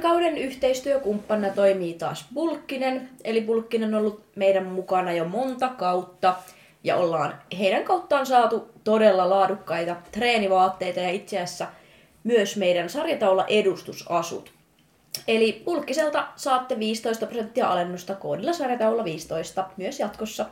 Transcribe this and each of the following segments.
tämän kauden yhteistyökumppanina toimii taas Bulkkinen. Eli Bulkkinen on ollut meidän mukana jo monta kautta. Ja ollaan heidän kauttaan saatu todella laadukkaita treenivaatteita ja itse asiassa myös meidän sarjataula edustusasut. Eli Bulkkiselta saatte 15 prosenttia alennusta koodilla sarjataula 15 myös jatkossa.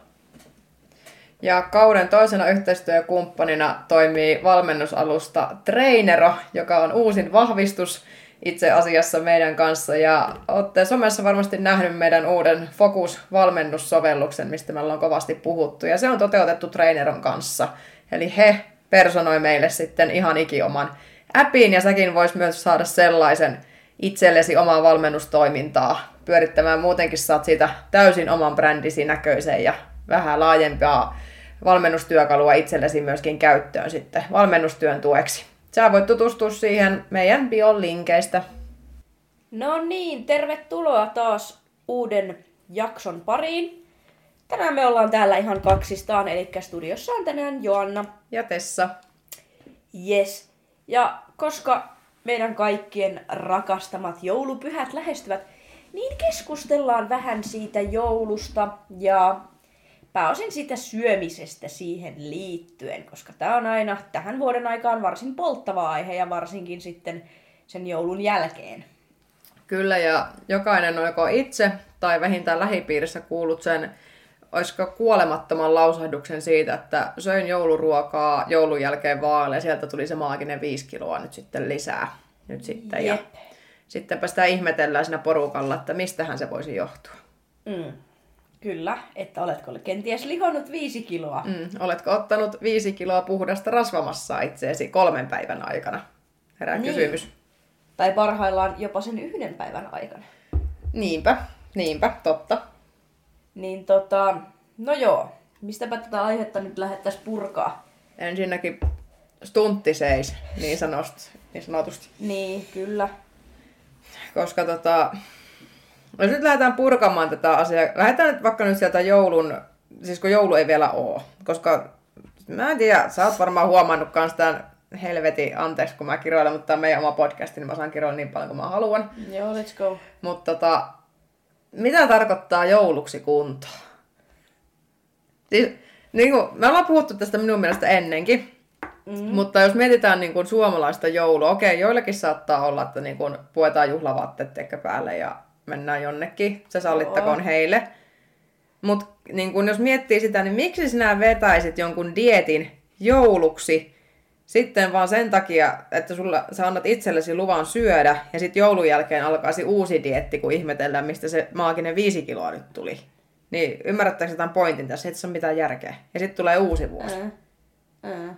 Ja kauden toisena yhteistyökumppanina toimii valmennusalusta Trainero, joka on uusin vahvistus itse asiassa meidän kanssa. Ja olette somessa varmasti nähnyt meidän uuden Focus-valmennussovelluksen, mistä me ollaan kovasti puhuttu. Ja se on toteutettu Traineron kanssa. Eli he personoi meille sitten ihan ikioman appin ja säkin vois myös saada sellaisen itsellesi omaa valmennustoimintaa pyörittämään. Muutenkin saat siitä täysin oman brändisi näköisen ja vähän laajempaa valmennustyökalua itsellesi myöskin käyttöön sitten valmennustyön tueksi. Sä voit tutustua siihen meidän bion linkeistä. No niin, tervetuloa taas uuden jakson pariin. Tänään me ollaan täällä ihan kaksistaan, eli studiossa on tänään Joanna. Ja Tessa. Yes. Ja koska meidän kaikkien rakastamat joulupyhät lähestyvät, niin keskustellaan vähän siitä joulusta ja pääosin siitä syömisestä siihen liittyen, koska tämä on aina tähän vuoden aikaan varsin polttava aihe ja varsinkin sitten sen joulun jälkeen. Kyllä, ja jokainen on joko itse tai vähintään lähipiirissä kuullut sen, olisiko kuolemattoman lausahduksen siitä, että söin jouluruokaa joulun jälkeen vaaleja, sieltä tuli se maaginen viisi kiloa nyt sitten lisää. Nyt sitten. Ja sittenpä sitä ihmetellään siinä porukalla, että mistähän se voisi johtua. Mm. Kyllä, että oletko kenties lihonnut viisi kiloa. Mm, oletko ottanut viisi kiloa puhdasta rasvamassa itseesi kolmen päivän aikana? Herää niin. kysymys. Tai parhaillaan jopa sen yhden päivän aikana. Niinpä, niinpä, totta. Niin tota, no joo, mistäpä tätä aihetta nyt lähettäisiin purkaa? Ensinnäkin stuntti seis, niin, sanotusti. niin sanotusti. Niin, kyllä. Koska tota, No nyt lähdetään purkamaan tätä asiaa. Lähdetään nyt vaikka nyt sieltä joulun, siis kun joulu ei vielä ole. Koska mä en tiedä, sä oot varmaan huomannut kans tämän helveti, anteeksi kun mä kiroilen, mutta tämä on meidän oma podcasti, niin mä saan kiroilla niin paljon kuin mä haluan. Joo, let's go. Mutta tota, mitä tarkoittaa jouluksi kunto? Siis, niin kuin, me ollaan puhuttu tästä minun mielestä ennenkin, Mm. Mutta jos mietitään niin kuin suomalaista joulua, okei, joillekin saattaa olla, että niin kuin puetaan juhlavaatteet päälle ja mennään jonnekin, se sallittakoon Joo. heille. Mutta niin kun jos miettii sitä, niin miksi sinä vetäisit jonkun dietin jouluksi sitten vaan sen takia, että sulla, sä annat itsellesi luvan syödä ja sitten joulun jälkeen alkaisi uusi dietti, kun ihmetellään, mistä se maaginen viisi kiloa nyt tuli. Niin ymmärrättekö tämän pointin tässä? Ei tässä ole mitään järkeä. Ja sitten tulee uusi vuosi. Ää. Ää.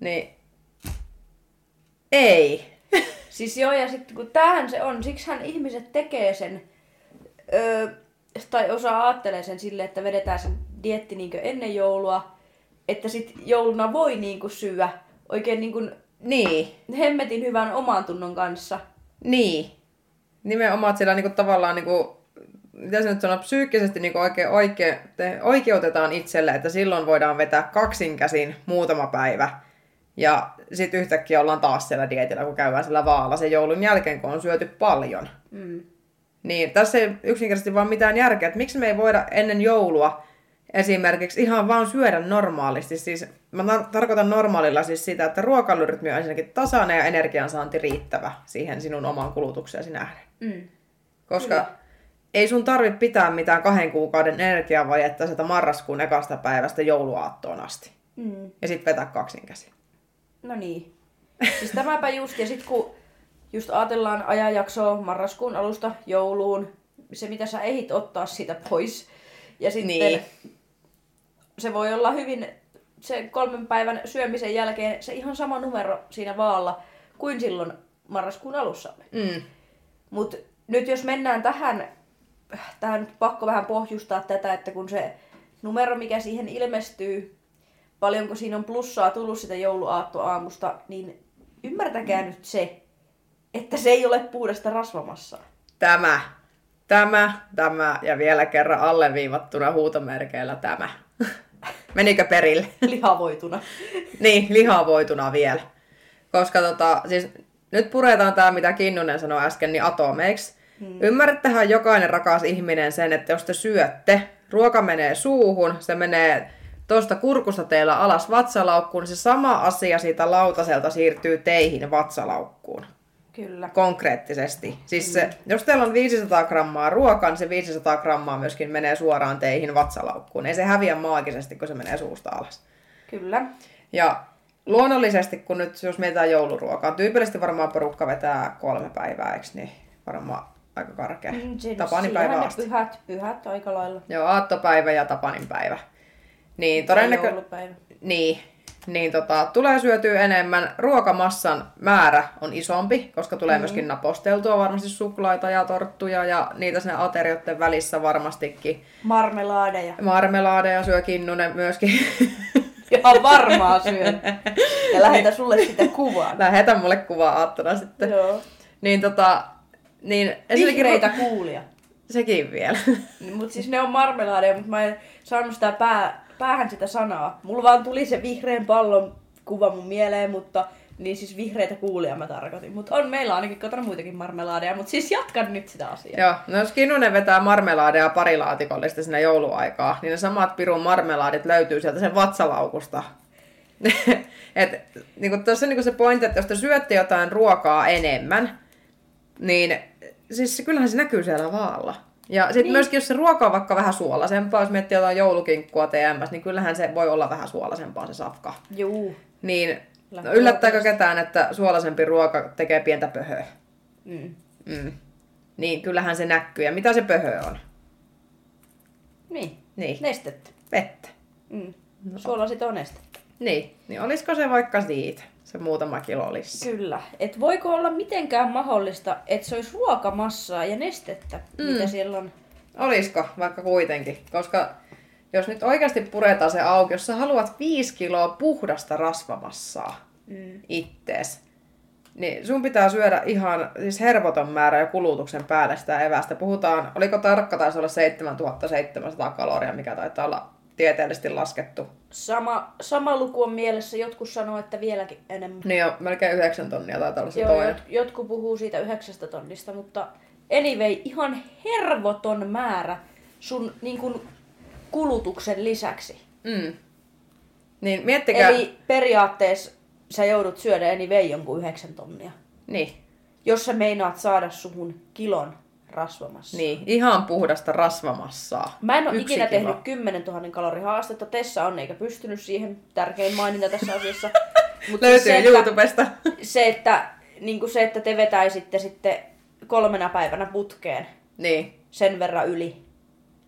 Niin. Ei. Siis joo, ja sitten kun tämähän se on, siksihän ihmiset tekee sen, öö, tai osaa ajattelee sen sille, että vedetään sen dietti niin ennen joulua, että sitten jouluna voi niin syödä oikein niin kuin niin. hemmetin hyvän oman tunnon kanssa. Niin. Nimenomaan sillä niin kuin, tavallaan, niin kuin, mitä se nyt sanoo, psyykkisesti niin kuin oikein, oikein, oikeutetaan itselle, että silloin voidaan vetää kaksinkäsin muutama päivä ja sitten yhtäkkiä ollaan taas siellä dietillä, kun käydään siellä vaalla sen joulun jälkeen, kun on syöty paljon. Mm. Niin tässä ei yksinkertaisesti vaan mitään järkeä, että miksi me ei voida ennen joulua esimerkiksi ihan vaan syödä normaalisti. Siis, mä tar- tarkoitan normaalilla siis sitä, että ruokailurytmi on ensinnäkin tasainen ja energiansaanti riittävä siihen sinun omaan kulutukseesi nähden. Mm. Koska Kyllä. ei sun tarvitse pitää mitään kahden kuukauden energiavajetta sitä marraskuun ekasta päivästä jouluaattoon asti. Mm. Ja sitten vetää kaksinkäsin. No niin. Siis tämäpä just, ja sitten kun just ajatellaan ajanjaksoa marraskuun alusta jouluun, se mitä sä ehdit ottaa siitä pois. Ja sitten niin. se voi olla hyvin se kolmen päivän syömisen jälkeen se ihan sama numero siinä vaalla kuin silloin marraskuun alussa. Mm. Mutta nyt jos mennään tähän, tähän pakko vähän pohjustaa tätä, että kun se numero, mikä siihen ilmestyy, paljonko siinä on plussaa tullut sitä jouluaattoaamusta, niin ymmärtäkää nyt se, että se ei ole puhdasta rasvamassa. Tämä, tämä, tämä ja vielä kerran alleviivattuna huutomerkeillä tämä. Menikö perille? Lihavoituna. niin, lihavoituna vielä. Koska tota, siis nyt puretaan tämä, mitä Kinnunen sanoi äsken, niin atomeiksi. Hmm. Ymmärrättehän jokainen rakas ihminen sen, että jos te syötte, ruoka menee suuhun, se menee tuosta kurkusta teillä alas vatsalaukkuun, niin se sama asia siitä lautaselta siirtyy teihin vatsalaukkuun. Kyllä. Konkreettisesti. Siis se, jos teillä on 500 grammaa ruokaa, niin se 500 grammaa myöskin menee suoraan teihin vatsalaukkuun. Ei se häviä maagisesti, kun se menee suusta alas. Kyllä. Ja luonnollisesti, kun nyt jos mietitään jouluruokaa, tyypillisesti varmaan porukka vetää kolme päivää, eikö niin? Varmaan aika karkea. Mm, siinä- Tapanin päivä siinähän asti. pyhät, pyhät aika lailla. Joo, aattopäivä ja Tapanin päivä. Niin, todennäkö... Joulupäivä. Niin, niin tota, tulee syötyä enemmän. Ruokamassan määrä on isompi, koska tulee mm. myöskin naposteltua varmasti suklaita ja torttuja ja niitä sinne aterioiden välissä varmastikin. Marmelaadeja. Marmelaadeja syö Kinnunen myöskin. Ihan varmaa syön. Ja lähetän sulle sitä kuvaa. Lähetä mulle kuvaa aattona sitten. Joo. Niin tota, niin Vihreitä kuulia. Sekin vielä. Mutta siis ne on marmelaadeja, mutta mä en saanut sitä pää, päähän sitä sanaa. Mulla vaan tuli se vihreän pallon kuva mun mieleen, mutta niin siis vihreitä kuulia mä tarkoitin. Mutta on meillä ainakin kotona muitakin marmelaadeja, mutta siis jatkan nyt sitä asiaa. Joo, no jos Kinnunen vetää marmelaadeja parilaatikollista sinne jouluaikaa, niin ne samat pirun marmelaadit löytyy sieltä sen vatsalaukusta. Et, niin tuossa niin se pointti, että jos te syötte jotain ruokaa enemmän, niin siis kyllähän se näkyy siellä vaalla. Ja sitten niin. myöskin, jos se ruoka on vaikka vähän suolaisempaa, jos miettii jotain joulukinkkua TMS, niin kyllähän se voi olla vähän suolaisempaa se safka. Juu. Niin no, yllättääkö ketään, että suolaisempi ruoka tekee pientä pöhöä? Mm. Mm. Niin kyllähän se näkyy. Ja mitä se pöhö on? Niin. Niin, Nestettä. vettä. Mm. Suolasit on nestettä. Niin, niin olisiko se vaikka siitä, se muutama kilo lisää? Kyllä. Et voiko olla mitenkään mahdollista, että se olisi ruokamassaa ja nestettä, mm. mitä siellä on? Olisiko vaikka kuitenkin? Koska jos nyt oikeasti puretaan se auki, jos sä haluat 5 kiloa puhdasta rasvamassaa Mm. ittees, niin sun pitää syödä ihan siis hervoton määrä ja kulutuksen päälle sitä evästä. Puhutaan, oliko tarkka, taisi olla 7700 kaloria, mikä taitaa olla tieteellisesti laskettu. Sama, sama luku on mielessä. Jotkut sanoo, että vieläkin enemmän. Niin jo, melkein 9 tonnia taitaa olla se Joo, toinen. jot, jotkut puhuu siitä yhdeksästä tonnista, mutta anyway, ihan hervoton määrä sun niin kun, kulutuksen lisäksi. Mm. Niin miettikää... Eli periaatteessa sä joudut syödä anyway jonkun yhdeksän tonnia. Niin, Jos sä meinaat saada suhun kilon rasvamassa. niin, ihan puhdasta rasvamassaa. Mä en ole Yksi ikinä kilo. tehnyt 10 000 kalorin haastetta. Tessa on eikä pystynyt siihen. Tärkein maininta tässä asiassa. Mut Löytyy se, että, YouTubesta. se, että, niin se, että te vetäisitte sitten kolmena päivänä putkeen niin, sen verran yli,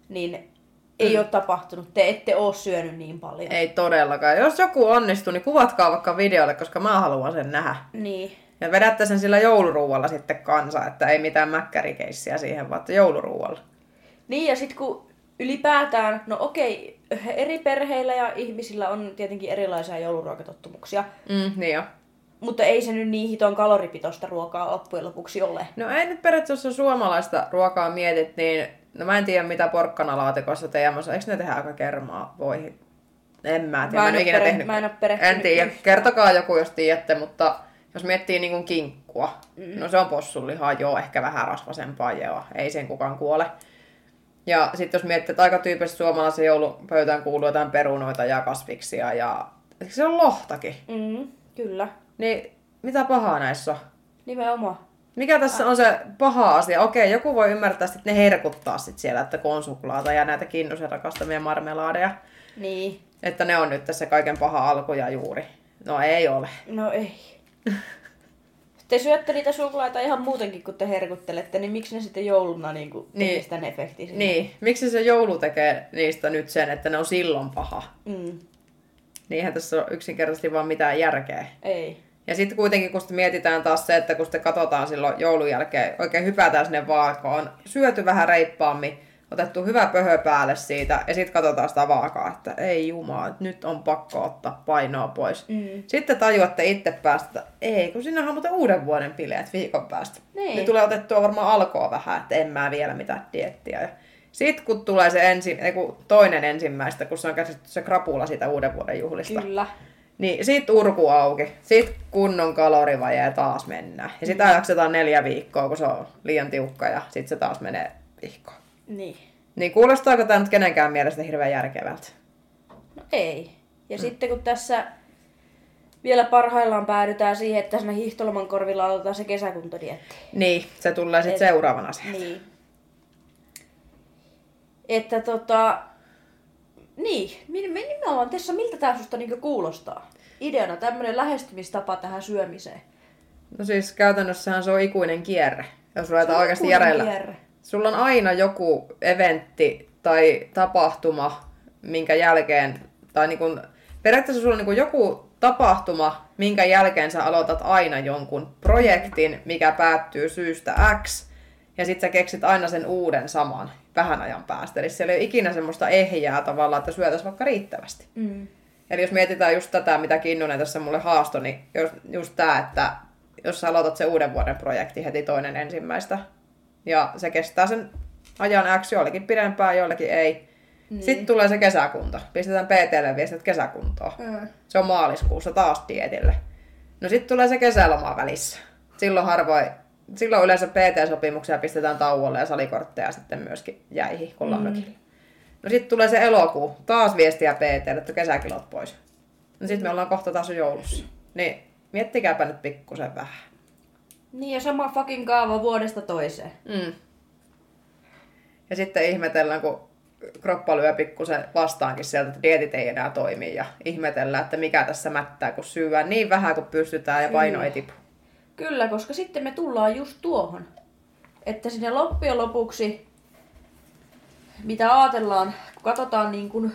niin ei ole tapahtunut. Te ette ole syönyt niin paljon. ei todellakaan. Jos joku onnistuu, niin kuvatkaa vaikka videolle, koska mä haluan sen nähdä. Niin. Ja vedätte sen sillä jouluruualla sitten kanssa, että ei mitään mäkkärikeissiä siihen, vaan jouluruualla. Niin ja sitten kun ylipäätään, no okei, eri perheillä ja ihmisillä on tietenkin erilaisia jouluruokatottumuksia, Mm, niin jo. mutta ei se nyt niin hiton kaloripitoista ruokaa loppujen lopuksi ole. No ei nyt periaatteessa suomalaista ruokaa mietit, niin no mä en tiedä mitä porkkanalaatikossa teemässä. Eikö ne tehdä aika kermaa voihin? En mä tiedä, Mä mä, en en oo ikinä pere- tehnyt. mä en perehtynyt En tiedä, kertokaa joku jos tiedätte, mutta jos miettii niin kuin kinkkua, mm. no se on possunlihaa, joo, ehkä vähän rasvasempaa, joo, ei sen kukaan kuole. Ja sitten jos miettii, että aika tyypillisesti suomalaisen joulupöytään kuuluu jotain perunoita ja kasviksia ja eikö se on lohtakin? Mm, kyllä, Niin mitä pahaa näissä on? nimenomaan. Mikä tässä on se paha asia? Okei, joku voi ymmärtää, että ne herkuttaa sit siellä, että kun on suklaata ja näitä kinnusen rakastamia marmelaadeja. Niin, Että ne on nyt tässä kaiken paha alku ja juuri. No ei ole. no ei. Te syötte niitä suklaita ihan muutenkin, kun te herkuttelette, niin miksi ne sitten jouluna niin kuin, Niin. sitä efektiä sinne? Niin, miksi se joulu tekee niistä nyt sen, että ne on silloin paha? Mm, Niinhän tässä on yksinkertaisesti vaan mitään järkeä. ei. Ja sitten kuitenkin, kun sitten mietitään taas se, että kun sitten katsotaan silloin joulun jälkeen, oikein hypätään sinne vaakoon, syöty vähän reippaammin, otettu hyvä pöhö päälle siitä, ja sitten katsotaan sitä vaakaa, että ei jumaa, että nyt on pakko ottaa painoa pois. Mm. Sitten tajuatte itse päästä, että ei, kun sinähän on muuten uuden vuoden bileet viikon päästä. Niin. Niin tulee otettua varmaan alkoa vähän, että en mä vielä mitään diettiä. Sitten kun tulee se ensi, kun toinen ensimmäistä, kun se on käsitetty se krapula siitä uuden vuoden juhlista, Kyllä. Niin sit urku auki. Sit kunnon kalorivaje taas mennään. Ja sitä jaksetaan neljä viikkoa, kun se on liian tiukka ja sit se taas menee vihkoon. Niin. Niin kuulostaako tämä nyt kenenkään mielestä hirveän järkevältä? No ei. Ja mm. sitten kun tässä vielä parhaillaan päädytään siihen, että siinä hiihtoloman korvilla aloitetaan se kesäkuntodietti. Niin, se tulee sitten seuraavana se. Niin. Että tota... Niin, nimenomaan tässä miltä tämä susta niinku kuulostaa? Ideana tämmöinen lähestymistapa tähän syömiseen. No siis käytännössähän se on ikuinen kierre, jos ruvetaan oikeasti järjellä. Kierre. Sulla on aina joku eventti tai tapahtuma, minkä jälkeen, tai niin kun, periaatteessa sulla on niin joku tapahtuma, minkä jälkeen sä aloitat aina jonkun projektin, mikä päättyy syystä X, ja sitten sä keksit aina sen uuden saman vähän ajan päästä. Eli siellä ei ole ikinä semmoista ehjää tavallaan, että syötäisiin vaikka riittävästi. Mm. Eli jos mietitään just tätä, mitä Kinnunen tässä mulle haastoi, niin just, just tämä, että jos sä aloitat se uuden vuoden projekti heti toinen ensimmäistä, ja se kestää sen ajan X jollekin pidempään, jollekin ei, niin. Sitten tulee se kesäkunto. Pistetään PTlle viestit kesäkuntoon. Mm. Se on maaliskuussa taas dietille. No sitten tulee se kesäloma välissä. Silloin harvoin, silloin yleensä PT-sopimuksia pistetään tauolle ja salikortteja sitten myöskin jäihin, kun mm. No sitten tulee se elokuu. Taas viestiä PTlle, että kesäkilot pois. No sitten me ollaan kohta taas joulussa. Niin miettikääpä nyt pikkusen vähän. Niin ja sama fucking kaava vuodesta toiseen. Mm. Ja sitten ihmetellään, kun kroppa lyö pikkusen vastaankin sieltä, että dietit ei enää toimi ja ihmetellään, että mikä tässä mättää, kun syyvää niin vähän kuin pystytään ja paino Kyllä. ei tipu. Kyllä, koska sitten me tullaan just tuohon, että sinne loppujen lopuksi, mitä ajatellaan, kun katsotaan niin kuin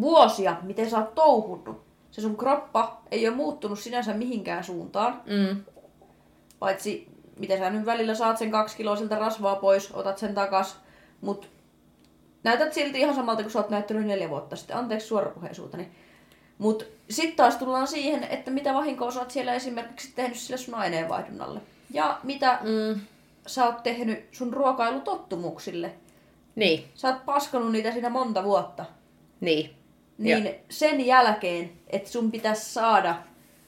vuosia, miten sä oot touhunut, se sun kroppa ei ole muuttunut sinänsä mihinkään suuntaan. Mm. Paitsi, miten sä nyt välillä saat sen kaksi kiloa rasvaa pois, otat sen takas, mutta näytät silti ihan samalta kuin sä oot näyttänyt neljä vuotta sitten. Anteeksi suorapuheisuuteni. Mut sitten taas tullaan siihen, että mitä vahinkoa sä oot siellä esimerkiksi tehnyt sille sun aineenvaihdunnalle. Ja mitä mm. sä oot tehnyt sun ruokailutottumuksille. Niin. Sä oot paskanut niitä siinä monta vuotta. Niin. Niin ja. sen jälkeen, että sun pitäisi saada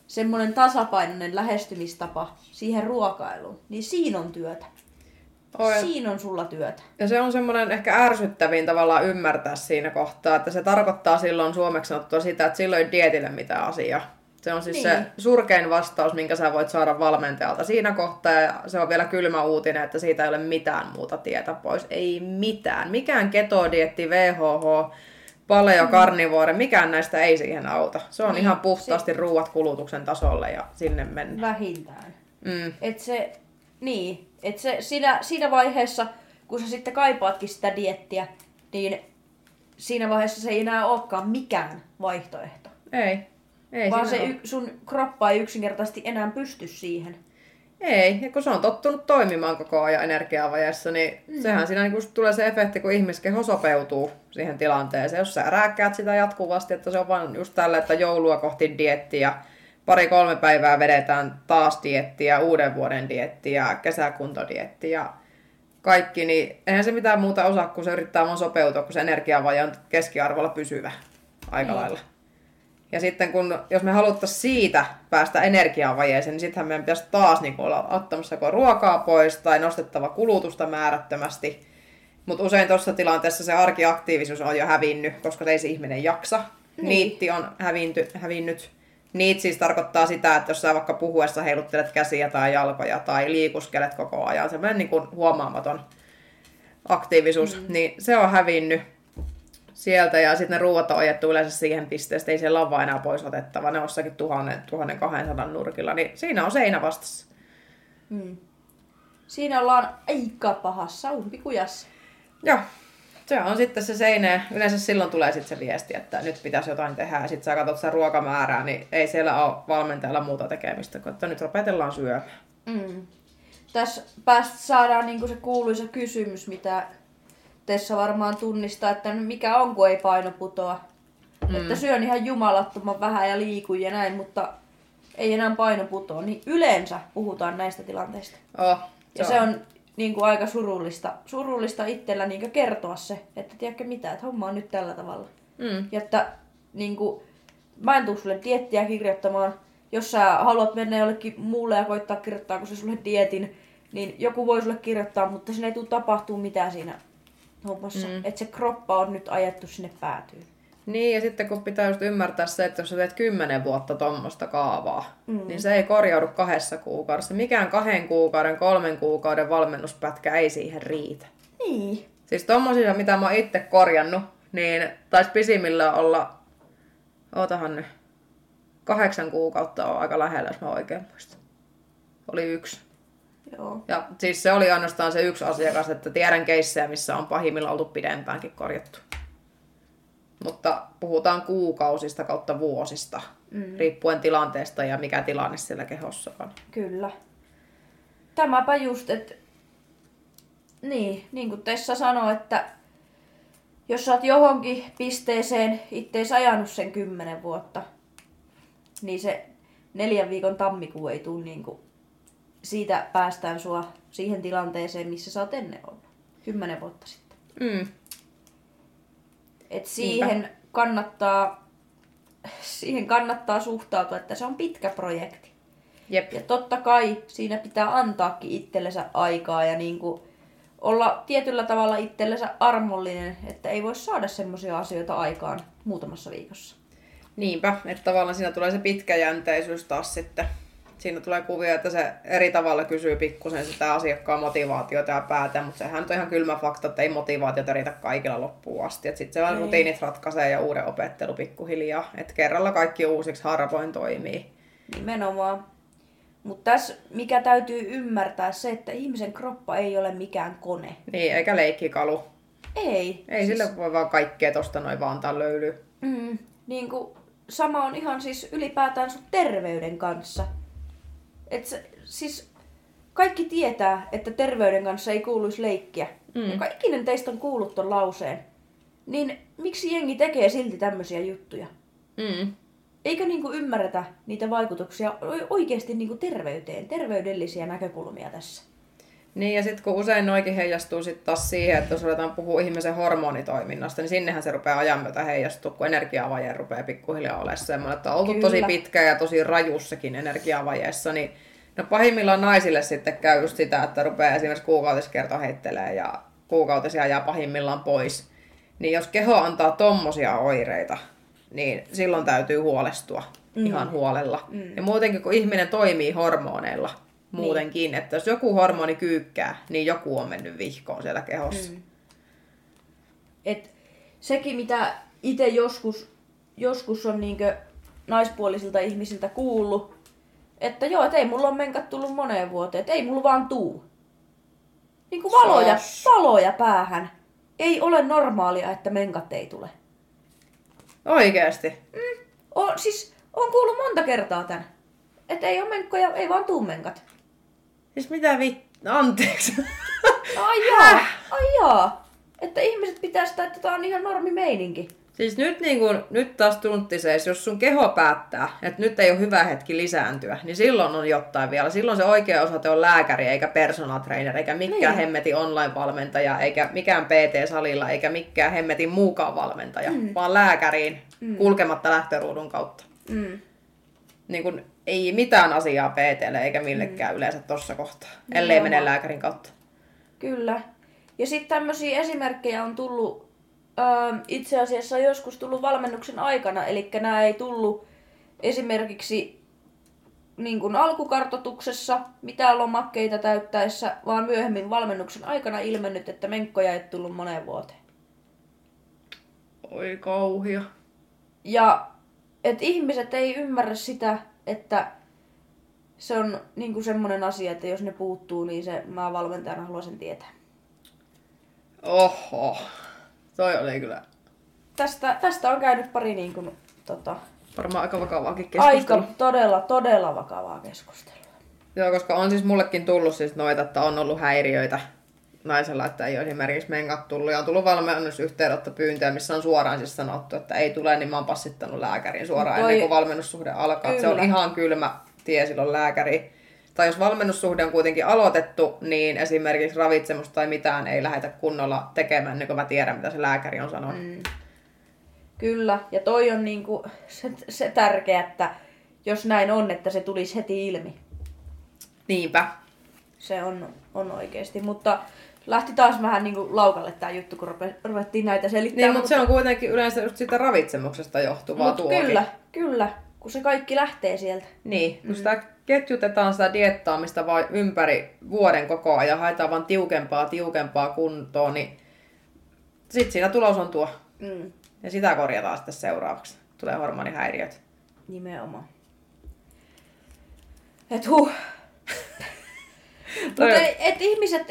semmoinen tasapainoinen lähestymistapa siihen ruokailuun, niin siinä on työtä. Oi. Siinä on sulla työtä. Ja se on semmoinen ehkä ärsyttävin tavallaan ymmärtää siinä kohtaa, että se tarkoittaa silloin suomeksi sanottua sitä, että silloin ei dietille mitään asiaa. Se on siis niin. se surkein vastaus, minkä sä voit saada valmentajalta siinä kohtaa. Ja se on vielä kylmä uutinen, että siitä ei ole mitään muuta tietä pois. Ei mitään. Mikään ketodietti, VHH, paleo, karnivuore, mikään näistä ei siihen auta. Se on niin. ihan puhtaasti se... ruuat kulutuksen tasolle ja sinne mennä. Vähintään. Mm. Et se, niin, että se siinä, siinä vaiheessa, kun sä sitten kaipaatkin sitä diettiä, niin siinä vaiheessa se ei enää olekaan mikään vaihtoehto. Ei. ei Vaan se y- sun kroppa ei yksinkertaisesti enää pysty siihen. Ei, ja kun se on tottunut toimimaan koko ajan energiavajeessa, niin mm. sehän siinä niin tulee se efekti, kun ihmiskeho sopeutuu siihen tilanteeseen. Jos sä rääkkäät sitä jatkuvasti, että se on vain just tällä, että joulua kohti diettiä, pari-kolme päivää vedetään taas diettiä, uuden vuoden diettiä, kesäkuntodietti ja kaikki, niin eihän se mitään muuta osaa, kun se yrittää vaan sopeutua, kun se energiavaje on keskiarvolla pysyvä aika niin. lailla. Ja sitten kun, jos me haluttaisiin siitä päästä energiavajeeseen, niin sittenhän meidän pitäisi taas niin olla ottamassa ruokaa pois tai nostettava kulutusta määrättömästi. Mutta usein tuossa tilanteessa se arkiaktiivisuus on jo hävinnyt, koska ei se ihminen jaksa. Niin. Niitti on hävinty, hävinnyt. Niitä siis tarkoittaa sitä, että jos sä vaikka puhuessa heiluttelet käsiä tai jalkoja tai liikuskelet koko ajan, semmoinen niin kuin huomaamaton aktiivisuus, mm. niin se on hävinnyt sieltä ja sitten ne ruuat on ajettu yleensä siihen pisteeseen, ei siellä ole enää pois otettava, ne on jossakin 1200 nurkilla, niin siinä on seinä vastassa. Mm. Siinä ollaan aika pahassa umpikujassa. Joo, se on sitten se seinä. Yleensä silloin tulee sitten se viesti, että nyt pitäisi jotain tehdä. Ja sitten sä katsot sitä ruokamäärää, niin ei siellä ole valmentajalla muuta tekemistä kuin, että nyt opetellaan syömään. Mm. Tässä päästä saadaan niinku se kuuluisa kysymys, mitä Tessa varmaan tunnistaa, että mikä on, kun ei paino putoa. Mm. Että syön ihan jumalattoman vähän ja liikun ja näin, mutta ei enää paino putoa. Niin yleensä puhutaan näistä tilanteista. Oh, ja se on niin kuin aika surullista, surullista itsellä niin kertoa se, että tiedätkö mitä, että homma on nyt tällä tavalla. Mm. Ja että niin kuin, mä en tuu sulle diettiä kirjoittamaan. Jos sä haluat mennä jollekin muulle ja koittaa kirjoittaa, kun se sulle dietin, niin joku voi sulle kirjoittaa, mutta sinne ei tule tapahtuu mitään siinä hommassa. Mm. Että se kroppa on nyt ajettu sinne päätyyn. Niin, ja sitten kun pitää just ymmärtää se, että jos sä teet kymmenen vuotta tuommoista kaavaa, mm. niin se ei korjaudu kahdessa kuukaudessa. Mikään kahden kuukauden, kolmen kuukauden valmennuspätkä ei siihen riitä. Niin. Siis tommosia, mitä mä oon itse korjannut, niin taisi pisimmillä olla, ootahan nyt, kahdeksan kuukautta on aika lähellä, jos mä oikein muistan. Oli yksi. Joo. Ja siis se oli ainoastaan se yksi asiakas, että tiedän keissejä, missä on pahimmilla oltu pidempäänkin korjattu. Mutta puhutaan kuukausista kautta vuosista, mm. riippuen tilanteesta ja mikä tilanne siellä kehossa on. Kyllä. Tämäpä just, että niin, niin kuin Tessa sanoi, että jos sä oot johonkin pisteeseen ittees ajanut sen kymmenen vuotta, niin se neljän viikon tammikuu ei tule niin kuin, siitä päästään sua siihen tilanteeseen, missä sä oot ennen ollut. Kymmenen vuotta sitten. Mm. Et siihen Niinpä. kannattaa, siihen kannattaa suhtautua, että se on pitkä projekti. Jep. Ja totta kai siinä pitää antaakin itsellensä aikaa ja niin kuin olla tietyllä tavalla itsellensä armollinen, että ei voi saada semmoisia asioita aikaan muutamassa viikossa. Niinpä, että tavallaan siinä tulee se pitkäjänteisyys taas sitten. Siinä tulee kuvia, että se eri tavalla kysyy pikkusen sitä asiakkaan motivaatiota ja päätä, mutta sehän on ihan kylmä fakta, että ei motivaatiota riitä kaikilla loppuun asti. Sitten se vaan rutiinit ratkaisee ja uuden opettelu pikkuhiljaa. Että kerralla kaikki uusiksi harvoin toimii. Nimenomaan. Mutta tässä, mikä täytyy ymmärtää, se, että ihmisen kroppa ei ole mikään kone. Niin, eikä leikkikalu. Ei. Ei siis... sille voi vaan kaikkea tosta noin vaan antaa löylyä. Mm, niin kuin, sama on ihan siis ylipäätään sun terveyden kanssa. Et se, siis kaikki tietää, että terveyden kanssa ei kuuluisi leikkiä. Mm. Ja kaikkinen teistä on kuullut ton lauseen. Niin miksi jengi tekee silti tämmöisiä juttuja? Mm eikö niin kuin ymmärretä niitä vaikutuksia oikeasti niin kuin terveyteen, terveydellisiä näkökulmia tässä? Niin, ja sitten kun usein noikin heijastuu sitten taas siihen, että jos ruvetaan puhua ihmisen hormonitoiminnasta, niin sinnehän se rupeaa ajan myötä heijastua, kun energiavaje rupeaa pikkuhiljaa olemaan semmoinen, että on oltu Kyllä. tosi pitkä ja tosi rajussakin energiavajeessa, niin no pahimmillaan naisille sitten käy just sitä, että rupeaa esimerkiksi kuukautiskerto heittelee ja kuukautisia jää pahimmillaan pois. Niin jos keho antaa tommosia oireita, niin silloin täytyy huolestua mm. ihan huolella. Mm. Ja muutenkin, kun ihminen toimii hormoneilla muutenkin, niin. että jos joku hormoni kyykkää, niin joku on mennyt vihkoon siellä kehossa. Mm. Et sekin, mitä itse joskus, joskus on niinkö naispuolisilta ihmisiltä kuullut, että joo, että ei mulla ole menkat tullut moneen vuoteen, että ei mulla vaan tuu. Niin kuin valoja, valoja päähän. Ei ole normaalia, että menkat ei tule. Oikeasti? Mm. O, siis on kuullut monta kertaa tän. Että ei ole menkkoja, ei vaan tuu menkat. Siis mitä vi... Anteeksi. Ai jaa, ai jaa. Että ihmiset pitää sitä, että tää on ihan normi meininki. Siis nyt, niin kun, nyt taas tunttisees, jos sun keho päättää, että nyt ei ole hyvä hetki lisääntyä, niin silloin on jotain vielä. Silloin se oikea osoite on lääkäri, eikä personal trainer, eikä mikään niin. hemmetin online-valmentaja, eikä mikään PT-salilla, eikä mikään hemmetin muukaan valmentaja, mm. vaan lääkäriin mm. kulkematta lähtöruudun kautta. Mm. Niin kun, ei mitään asiaa PTlle eikä millekään mm. yleensä tuossa kohtaa, ellei mene lääkärin kautta. Kyllä. Ja sitten tämmöisiä esimerkkejä on tullut äh, itse asiassa joskus tullut valmennuksen aikana, eli nämä ei tullut esimerkiksi niin kuin alkukartotuksessa mitään lomakkeita täyttäessä, vaan myöhemmin valmennuksen aikana ilmennyt, että menkkoja ei tullut moneen vuoteen. Oi kauhia. Ja että ihmiset ei ymmärrä sitä, että se on niin kuin semmoinen asia, että jos ne puuttuu, niin se mä valmentajana haluan sen tietää. Oho. Toi oli kyllä. Tästä, tästä on käynyt pari niin kuin, tota, Varmaan aika vakavaakin keskustelua. Aika todella, todella vakavaa keskustelua. Joo, koska on siis mullekin tullut siis noita, että on ollut häiriöitä naisella, että ei ole esimerkiksi menkat tullut. Ja on tullut valmennusyhteydenotto-pyyntöjä, missä on suoraan siis sanottu, että ei tule, niin mä oon passittanut lääkärin suoraan Toi... ennen kuin valmennussuhde alkaa. Kyllä. Se on ihan kylmä tie silloin lääkäri tai jos valmennussuhde on kuitenkin aloitettu, niin esimerkiksi ravitsemusta tai mitään ei lähdetä kunnolla tekemään, niin kuin mä tiedän, mitä se lääkäri on sanonut. Mm. Kyllä, ja toi on niinku se, se tärkeä, että jos näin on, että se tulisi heti ilmi. Niinpä. Se on, on oikeasti, mutta lähti taas vähän niinku laukalle tämä juttu, kun ruvettiin näitä selittämään. Niin, mutta se on kuitenkin yleensä just siitä ravitsemuksesta johtuvaa mut tuokin. kyllä, kyllä, kun se kaikki lähtee sieltä. Niin, kun sitä ketjutetaan sitä diettaamista vaan ympäri vuoden koko ajan, haetaan vaan tiukempaa, tiukempaa kuntoa, niin sitten siinä tulos on tuo. Mm, Ja sitä korjataan sitten seuraavaksi. Tulee hormonihäiriöt. nimenomaan. Et huh. Mutta et ihmiset,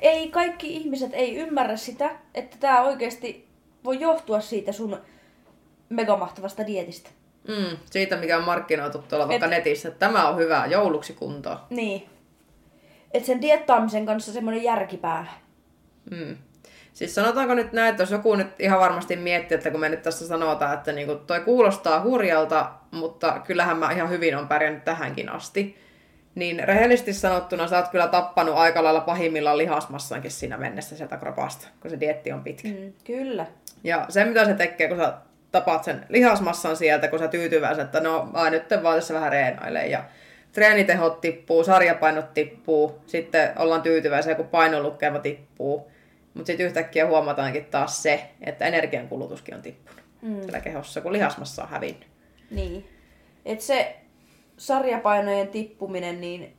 ei, kaikki ihmiset ei ymmärrä sitä, että tämä oikeasti voi johtua siitä sun megamahtavasta dietistä. Mm, siitä, mikä on markkinoitu tuolla vaikka Et- netissä, että tämä on hyvä jouluksi kuntoon. Niin. Et sen diettaamisen kanssa semmoinen järkipää. Mm. Siis sanotaanko nyt näin, että jos joku nyt ihan varmasti miettii, että kun me nyt tässä sanotaan, että niinku toi kuulostaa hurjalta, mutta kyllähän mä ihan hyvin on pärjännyt tähänkin asti, niin rehellisesti sanottuna sä oot kyllä tappanut aika lailla pahimmillaan lihasmassankin siinä mennessä sieltä kropasta, kun se dietti on pitkä. Mm, kyllä. Ja se, mitä se tekee, kun sä tapaat sen lihasmassan sieltä, kun sä tyytyväiset, että no, ai, nyt vaan tässä vähän reenailee ja treenitehot tippuu, sarjapainot tippuu, sitten ollaan tyytyväisiä, kun painolukema tippuu. Mutta sitten yhtäkkiä huomataankin taas se, että energiankulutuskin on tippunut Mm. siellä kehossa, kun lihasmassa on hävinnyt. Niin. Et se sarjapainojen tippuminen, niin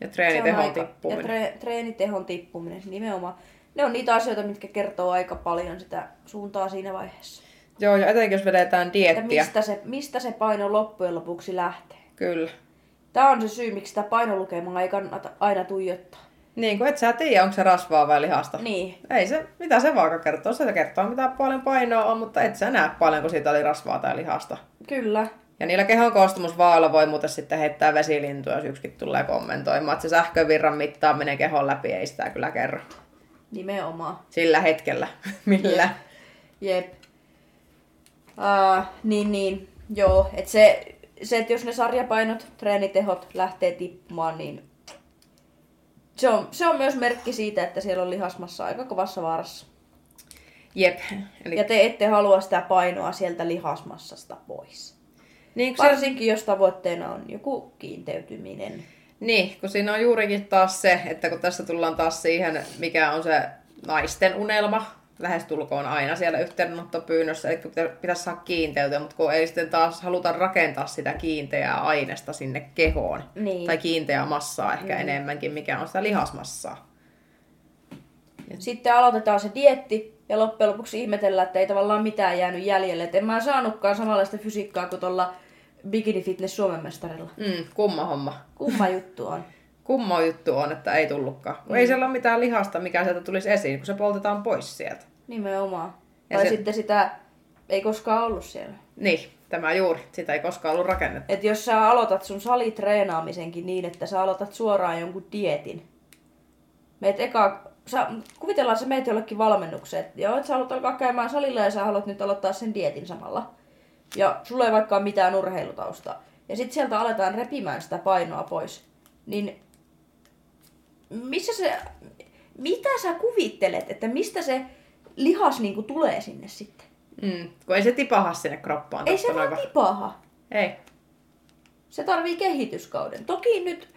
Ja treenitehon aika, tippuminen. ja tre, treenitehon tippuminen nimenomaan. Ne on niitä asioita, mitkä kertoo aika paljon sitä suuntaa siinä vaiheessa. Joo, ja etenkin jos vedetään Että diettiä. mistä se, mistä se paino loppujen lopuksi lähtee. Kyllä. Tämä on se syy, miksi sitä painolukemaa ei kannata aina tuijottaa. Niin, kun et sä tiedä, onko se rasvaa vai lihasta. Niin, Ei se, mitä se vaaka kertoo. Se kertoo, mitä paljon painoa on, mutta et sä näe paljon, kun siitä oli rasvaa tai lihasta. kyllä. Ja niillä kehon koostumusvaalla voi muuten sitten heittää vesilintuja, jos yksikin tulee kommentoimaan. Että se sähkövirran mittaaminen kehon läpi ei sitä kyllä kerro. Nimenomaan. Sillä hetkellä. Millä? Jep. Uh, niin, niin. Joo, että se, se, että jos ne sarjapainot, treenitehot lähtee tippumaan, niin se on, se on myös merkki siitä, että siellä on lihasmassa aika kovassa vaarassa. Jep. Eli, Ja te ette halua sitä painoa sieltä lihasmassasta pois. Niin, kun se, Varsinkin jos tavoitteena on joku kiinteytyminen. niin, kun siinä on juurikin taas se, että kun tässä tullaan taas siihen, mikä on se naisten unelma, lähestulkoon aina siellä yhteydenottopyynnössä, eli pitä- pitäisi saada kiinteytyä, mutta kun ei sitten taas haluta rakentaa sitä kiinteää ainesta sinne kehoon, Niin. tai kiinteää massaa ehkä mm. enemmänkin, mikä on sitä lihasmassaa. Sitten aloitetaan se dietti ja loppujen lopuksi ihmetellään, että ei tavallaan mitään jäänyt jäljelle. Et en mä saanutkaan samanlaista fysiikkaa kuin tuolla Bikini Fitness Suomen mestarilla. Mm, kumma homma. Kumma juttu on. Kumma juttu on, että ei tullutkaan. Kun ei siellä ole mitään lihasta, mikä sieltä tulisi esiin, kun se poltetaan pois sieltä. Nimenomaan. Ja tai se- sitten sitä ei koskaan ollut siellä. Niin, tämä juuri. Sitä ei koskaan ollut rakennettu. Et jos sä aloitat sun salitreenaamisenkin niin, että sä aloitat suoraan jonkun dietin. Meet eka, sä, kuvitellaan, että sä meet jollekin valmennukseen. Joo, että sä haluat alkaa käymään salilla ja sä haluat nyt aloittaa sen dietin samalla. Ja sulla ei vaikka mitään urheilutaustaa. Ja sitten sieltä aletaan repimään sitä painoa pois. Niin missä se, mitä sä kuvittelet, että mistä se lihas niinku tulee sinne sitten? Mm, kun ei se tipaha sinne kroppaan. Ei se vaan tipaha. Ei. Se tarvii kehityskauden. Toki nyt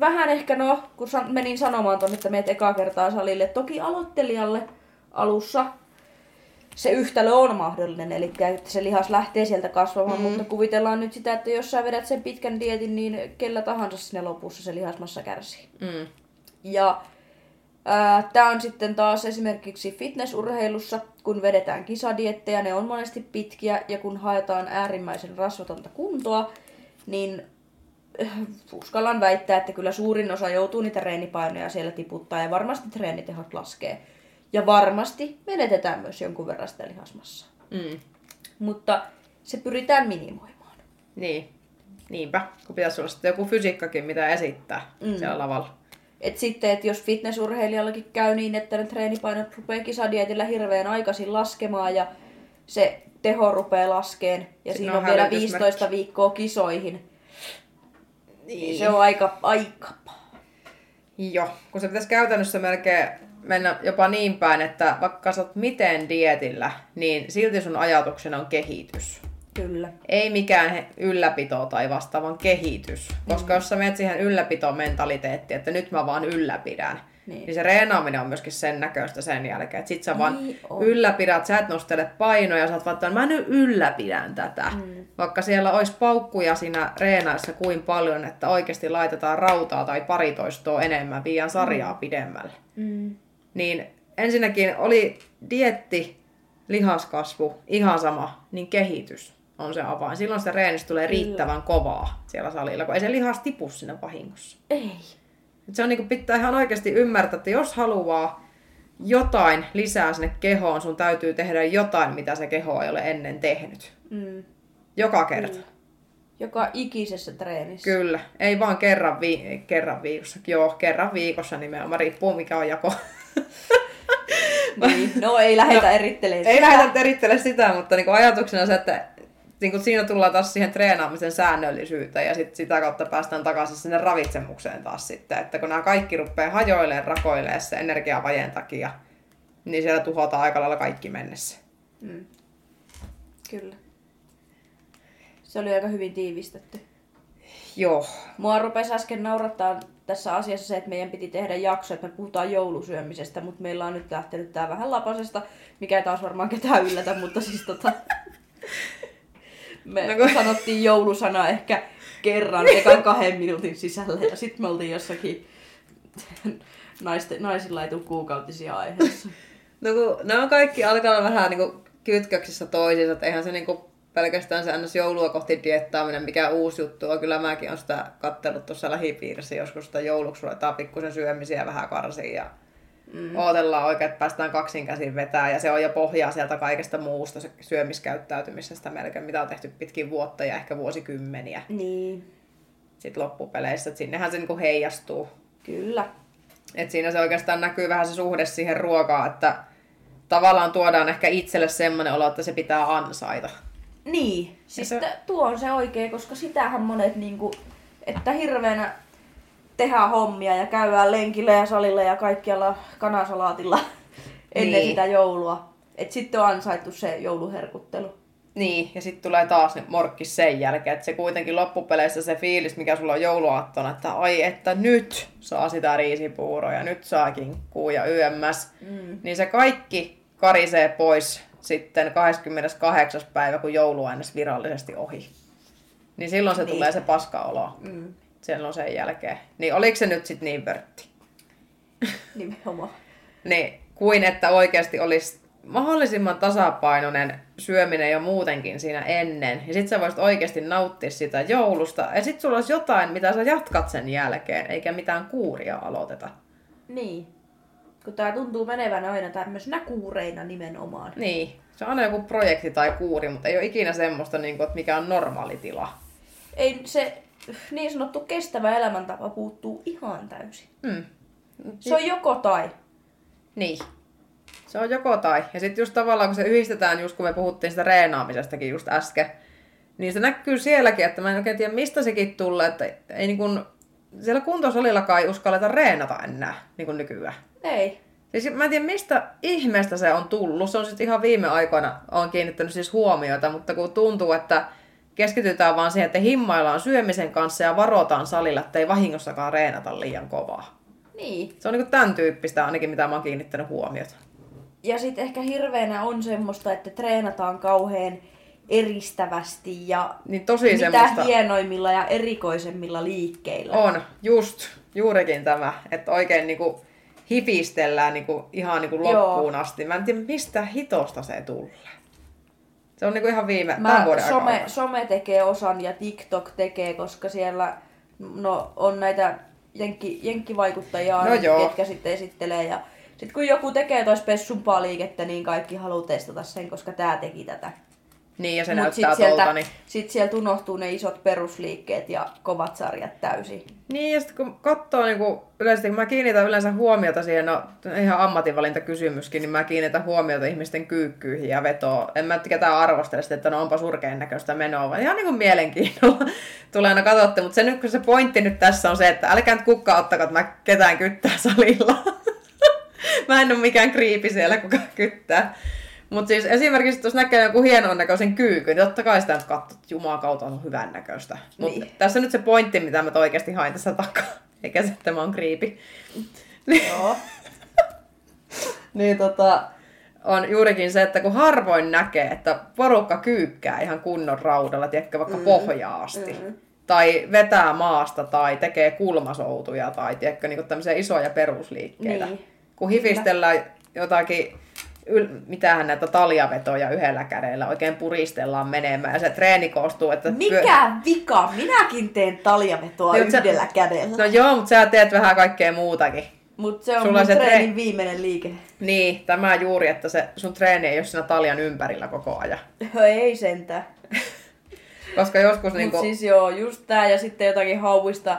vähän ehkä, no, kun san- menin sanomaan tuonne, että meet ekaa kertaa salille, toki aloittelijalle alussa se yhtälö on mahdollinen, eli että se lihas lähtee sieltä kasvamaan, mm. mutta kuvitellaan nyt sitä, että jos sä vedät sen pitkän dietin, niin kellä tahansa sinne lopussa se lihasmassa kärsii. Mm. Ja tämä on sitten taas esimerkiksi fitnessurheilussa, kun vedetään kisadiettejä, ne on monesti pitkiä, ja kun haetaan äärimmäisen rasvatonta kuntoa, niin uskallan väittää, että kyllä suurin osa joutuu niitä treenipainoja siellä tiputtaa, ja varmasti treenitehot laskee. Ja varmasti menetetään myös jonkun verran sitä lihasmassaa. Mm. Mutta se pyritään minimoimaan. Niin. Niinpä, kun pitäisi olla sitten joku fysiikkakin, mitä esittää Mm. siellä lavalla. Et sitten, että jos fitnessurheilijallakin käy niin, että ne treenipainot rupeaa kisadietillä hirveän aikaisin laskemaan ja se teho rupeaa laskeen ja Siinä siinä on on vielä hälytysmerkki. 15 viikkoa kisoihin, niin se on aika, aika. Joo, kun se pitäisi käytännössä melkein mennä jopa niin päin, että vaikka sä oot miten dietillä, niin silti sun ajatuksena on kehitys. Kyllä. Ei mikään ylläpito tai vastaavan kehitys. Koska mm. jos sä menet siihen ylläpitomentaliteettiin, että nyt mä vaan ylläpidän, niin, Niin. se reenaaminen on myöskin sen näköistä sen jälkeen. Että sit sä vaan Niin on. ylläpidät, sä et nostele painoja, sä oot vaan, että mä nyt ylläpidän tätä. Mm. Vaikka siellä olisi paukkuja siinä reenaissa kuin paljon, että oikeasti laitetaan rautaa tai paritoistoa enemmän, viian sarjaa mm. pidemmälle. Mm. Niin ensinnäkin oli dietti, lihaskasvu, ihan sama, niin kehitys on se avain. Silloin sitä reenistä tulee riittävän kovaa siellä salilla, kun ei se lihas tipu sinne vahingossa. Ei. Et se on niinku, pitää ihan oikeasti ymmärtää, että jos haluaa jotain lisää sinne kehoon, sun täytyy tehdä jotain, mitä se keho ei ole ennen tehnyt. Mm. Joka kerta. Kyllä. Joka ikisessä treenissä. Kyllä. Ei vaan kerran, vi- kerran viikossa. Joo, kerran viikossa nimenomaan. Riippuu mikä on jako. Niin. No ei lähdetä no, erittelemään Ei sitä. lähdetä erittele sitä, mutta niinku ajatuksena se, että niinku siinä tullaan taas siihen treenaamisen säännöllisyyteen ja sit sitä kautta päästään takaisin sinne ravitsemukseen taas sitten. Että kun nämä kaikki rupeaa hajoilemaan, rakoilemaan se energiavajeen takia, niin siellä tuhotaan aika lailla kaikki mennessä. Mm. Kyllä. Se oli aika hyvin tiivistetty. Joo. Mua rupesi äsken naurattaa tässä asiassa se, että meidän piti tehdä jakso, että me puhutaan joulusyömisestä, mutta meillä on nyt lähtenyt tää vähän lapasesta, mikä ei taas varmaan ketään yllätä, mutta siis tota... Me No kun- sanottiin joulusana ehkä kerran ekan kahden minuutin sisällä ja sitten me oltiin jossakin naisten, naisilla ei tule kuukautisia aiheessa. No kun nämä kaikki alkaa vähän niinku kytköksissä toisiinsa, että eihän se niinku pelkästään se ns. joulua kohti diettaaminen, mikä uusi juttu on. Kyllä mäkin olen sitä kattellut tuossa lähipiirissä joskus, että jouluksi ruvetaan pikkusen syömisiä vähän karsiin ja mm. ootellaan oikein, että päästään kaksin käsin vetää ja se on jo pohjaa sieltä kaikesta muusta se syömiskäyttäytymisestä melkein, mitä on tehty pitkin vuotta ja ehkä vuosikymmeniä Niin, sitten loppupeleissä, että sinnehän se niinku heijastuu. kyllä. Et siinä se oikeastaan näkyy vähän se suhde siihen ruokaan, että tavallaan tuodaan ehkä itselle semmoinen olo, että se pitää ansaita. Niin, siis se- se... tuo on se oikein, koska sitähän monet niinku, että hirveänä tehdään hommia ja käydään lenkillä ja salilla ja kaikkialla kanasalaatilla ennen Niin. sitä joulua. Et sitten on ansaittu se jouluherkuttelu. Niin, ja sitten tulee taas ne morkkis sen jälkeen, että se kuitenkin loppupeleissä se fiilis, mikä sulla on jouluaattona, että ai että nyt saa sitä riisipuuroa ja nyt saa kinkkuu ja YMS, Mm. niin se kaikki karisee pois sitten 28. päivä, kun joulu on virallisesti ohi. Niin silloin se Niin. tulee se paskaolo. Mm. Silloin sen jälkeen. Niin oliko se nyt sitten niin vörtti? Nimenomaan. Niin, kuin että oikeasti olisi mahdollisimman tasapainoinen syöminen jo muutenkin siinä ennen. Ja sit sä voisit oikeasti nauttia sitä joulusta. Ja sit sulla olisi jotain, mitä sä jatkat sen jälkeen, eikä mitään kuuria aloiteta. Niin. Kun tää tuntuu menevän aina tämmöisenä kuureina nimenomaan. Niin, se on aina joku projekti tai kuuri, mutta ei ole ikinä semmoista, niin kuin, että mikä on normaali tila. Ei se niin sanottu kestävä elämäntapa puuttuu ihan täysin. Hmm. Se on joko tai. Niin. Se on joko tai. Ja sitten just tavallaan, kun se yhdistetään, just kun me puhuttiin sitä reenaamisestakin just äsken, niin se näkyy sielläkin, että mä en oikein tiedä, mistä sekin tulee, että ei niin kuin, siellä kuntosalillakaan ei uskalleta reenata enää, niin kuin nykyään. Ei. Siis mä en tiedä, mistä ihmeestä se on tullut. Se on sitten ihan viime aikoina, on kiinnittänyt siis huomiota, mutta kun tuntuu, että keskitytään vaan siihen, että himmaillaan syömisen kanssa ja varotaan salilla, että ei vahingossakaan reenata liian kovaa. Niin. Se on niin tämän tyyppistä ainakin, mitä mä oon kiinnittänyt huomiota. Ja sitten ehkä hirveänä on semmoista, että treenataan kauhean eristävästi ja Niin tosi mitä semmoista... hienoimmilla ja erikoisemmilla liikkeillä. On, just, juurikin tämä, että oikein niinku hipistellään niinku, ihan niinku Joo. loppuun asti. Mä en tiedä, mistä hitosta se tulee. Se on niinku ihan viime, tämän Mä, vuoden some, aikana. some tekee osan ja TikTok tekee, koska siellä no, on näitä jenkki, jenkkivaikuttajia, No joo. ketkä sitten esittelee. Ja sitten kun joku tekee tois spessumpaa liikettä, niin kaikki haluaa testata sen, koska tämä teki tätä. Niin, ja se Mut näyttää sit sieltä, tolta. Niin... sit sieltä unohtuu ne isot perusliikkeet ja kovat sarjat täysin. niin, ja sitten kun katsoo niinku, yleisesti, kun mä kiinnitän yleensä huomiota siihen, no ihan ammatinvalintakysymyskin, niin mä kiinnitän huomiota ihmisten kyykkyihin ja vetoon. En mä ketään arvostele sitä, että no onpa surkein näköistä menoa, vaan ihan niinku mielenkiinnolla tulee aina katsotte. Mutta se, nyt, kun se pointti nyt tässä on se, että älkää nyt kukkaa ottako, että mä ketään kyttää salilla. mä en ole mikään kriipi siellä, kuka kyttää. Mutta siis esimerkiksi, jos näkee joku hienon näköisen kyykyn, niin totta kai sitä nyt katsoo, että jumakauta on hyvän näköistä. Mutta Niin. tässä on nyt se pointti, mitä mä oikeasti hain tässä takaa. Eikä se, että mä oon kriipi. Joo. Niin tota, on juurikin se, että kun harvoin näkee, että porukka kyykkää ihan kunnon raudalla, tiedätkö, vaikka mm. pohjaa asti. Mm. Tai vetää maasta tai tekee kulmasoutuja tai tiedätkö, niin tämmöisiä isoja perusliikkeitä. Niin. Kun hifistellään jotakin, yl, mitähän näitä taljavetoja yhdellä kädellä oikein puristellaan menemään ja se treeni koostuu, että... Mikä vika? Minäkin teen taljavetoa Niin, mut sä- yhdellä kädellä. No joo, mutta sä teet vähän kaikkea muutakin. Mut se on Sulla mun se tre- treenin viimeinen liike. Niin, tämä juuri, että se sun treeni ei ole siinä taljan ympärillä koko ajan. Ei sentään. Koska joskus Mut niinku... siis joo, just tää ja sitten jotakin hauista,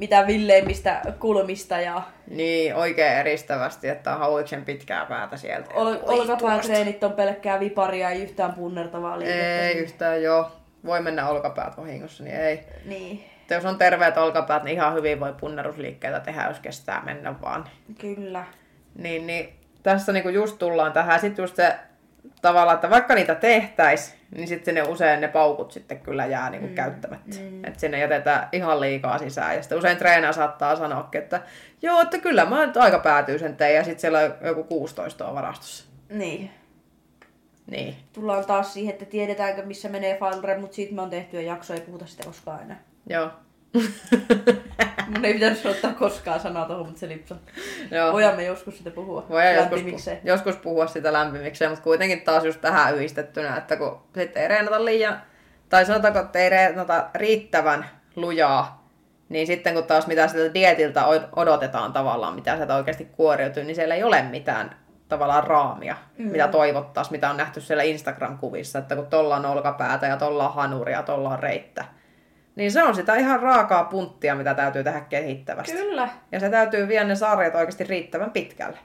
mitä villeimmistä kulmista ja Niin, oikein eristävästi, että on hauiksen pitkää päätä sieltä. ol, tuosta. treenit on pelkkää viparia, ei yhtään punnertavaa liikettä. Ei yhtään joo. Voi mennä olkapäät vahingossa, niin ei. Niin, Että jos on terveet olkapäät, niin ihan hyvin voi punnerusliikkeitä tehdä, jos kestää mennä vaan. kyllä. Niin, niin tässä niinku just tullaan tähän. Sitten just se tavallaan, että vaikka niitä tehtäis, niin sitten ne usein ne paukut sitten kyllä jää niinku mm. käyttämättä. Mm. Että sinne jätetään ihan liikaa sisään. Ja sitten usein treenaa saattaa sanoa, että joo, että kyllä mä nyt aika päätyy sen teen. Ja sitten siellä on joku 16 on varastossa. Niin. Niin. Tullaan taas siihen, että tiedetäänkö missä menee Fallre, mutta siitä me on tehty jo jakso, ei puhuta sitä koskaan enää. Joo. Mun ei pitänyt ottaa koskaan sanaa tuohon, mutta se lipsahti. Joo. Voidaan me joskus sitä puhua. Voidaan joskus, pu- joskus puhua sitä lämpimikseen, mutta kuitenkin taas just tähän yhdistettynä, että kun sitten ei reenata liian, tai sanotaanko, että ei reenata riittävän lujaa, niin sitten kun taas mitä sieltä dietiltä odotetaan tavallaan, mitä sieltä oikeasti kuoriutuu, niin siellä ei ole mitään tavallaan raamia, mm. mitä toivottaisiin, mitä on nähty siellä Instagram-kuvissa, että kun tolla on olkapäätä ja tolla on hanuria ja tolla on reittä. Niin se on sitä ihan raakaa punttia, mitä täytyy tehdä kehittävästi. Kyllä. Ja se täytyy viedä ne sarjat oikeasti riittävän pitkälle.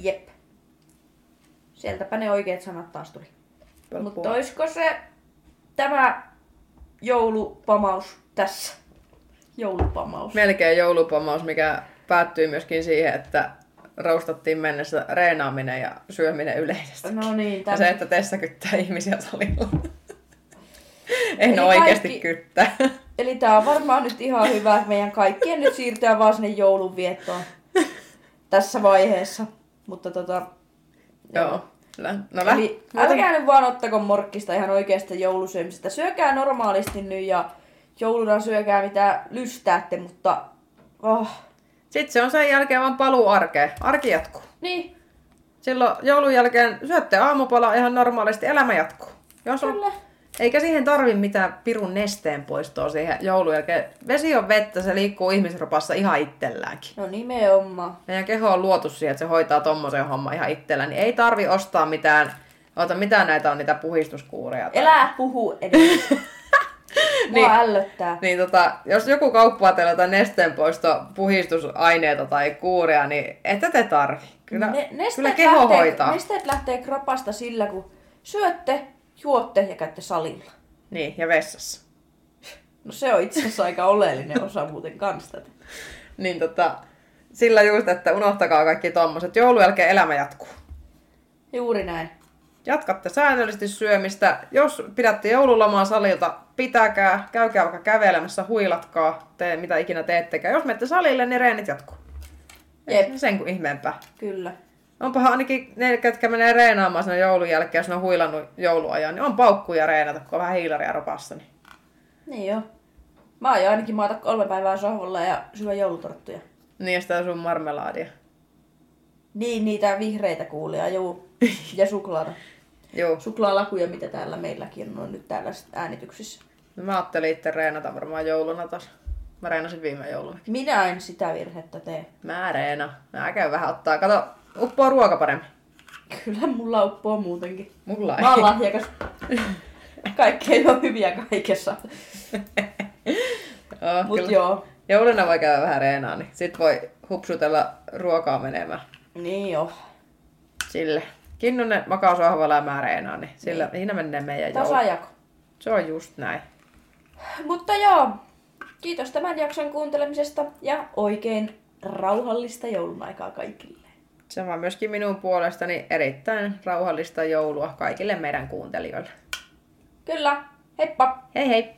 Jep. Sieltäpä ne oikeat sanat taas tuli. Mutta olisiko se tämä joulupamaus tässä? Joulupamaus. Melkein joulupamaus, mikä päättyi myöskin siihen, että roustattiin mennessä reenaaminen ja syöminen yleisesti. No niin, Ja tämän... se, että Tessa kyttää ihmisiä salilla. en Eli oikeasti kaikki- kyttää. Eli tää on varmaan nyt ihan hyvä meidän kaikkien nyt siirtyä vaan sinne joulunviettoon tässä vaiheessa. Mutta tota... Joo. Lä- No lä- Eli älkää nyt vaan ottako morkkista ihan oikeasta joulusyömisestä. Syökää normaalisti nyt ja jouluna syökää mitä lystäätte, mutta... Oh. Sitten se on sen jälkeen vaan paluu arkeen. Arki jatkuu. Niin, Silloin joulun jälkeen syötte aamupala ihan normaalisti, elämä jatkuu. Jos on kyllä. Eikä siihen tarvi mitään pirun nesteen poistoa siihen joulun jälkeen. Vesi on vettä, se liikkuu ihmisropassa ihan itselläänkin. No nimenomaan. Meidän keho on luotu siihen, että se hoitaa tommosen homman ihan itsellä, niin ei tarvi ostaa mitään, ota mitä näitä on, niitä puhistuskuureja. tai- Elää puhu edes. Mua Niin. ällöttää. Niin tota, jos joku kauppaa teillä jotain nesteenpoisto puhistusaineita tai kuuria, niin ette te tarvi. Kyllä, Ne- kyllä keho lähtee, hoitaa. Nesteet lähtee kropasta sillä, kun syötte, juotte ja käytte salilla. Niin, ja vessassa. No se on itse asiassa aika oleellinen osa muuten kanssa tätä. Niin tota, sillä just, että unohtakaa kaikki tommoset. Joulun jälkeen elämä jatkuu. Juuri näin. Jatkatte säännöllisesti syömistä. Jos pidätte joululomaa salilta, pitäkää, käykää vaikka kävelemässä, huilatkaa, te, mitä ikinä teettekään. Jos menette salille, niin reenit jatkuu. Jep. Sen kuin ihmeempää. Kyllä. Onpahan ainakin ne, ketkä menee reenaamaan sen joulun jälkeen, jos ne on huilannut jouluajan, niin on paukkuja reenata, kun on vähän hiilaria ropassa. Niin. Niin joo. Mä aion ainakin maata kolme päivää sohvalla ja syö joulutorttuja. Niin ja sitä sun marmelaadia. Niin, niitä vihreitä kuulia, juu. Ja suklaata. Joo. Suklaalakuja, mitä täällä meilläkin on nyt täällä äänityksissä. No Mä ajattelin itse reenata varmaan jouluna taas. Mä reenasin viime jouluna. Minä en sitä virhettä tee. Mä reena. Mä käyn vähän ottaa. Kato, uppoa ruoka paremmin. Kyllä mulla uppoo muutenkin. Mulla ei. Mä oon lahjakas. Kaikki ei ole hyviä kaikessa. Joo, Mut kyllä. joo. Jouluna voi käydä vähän reenaa, niin sit voi hupsutella ruokaa menemään. Niin joo. Sille. Kinnunen makaa sohvalla ja mä reenaan, niin sillä siinä menee meidän joulu. Tasajako. Se on just näin. Mutta joo. Kiitos tämän jakson kuuntelemisesta ja oikein rauhallista joulun aikaa kaikille. Sama myöskin minun puolestani erittäin rauhallista joulua kaikille meidän kuuntelijoille. Kyllä. Heippa! Hei hei!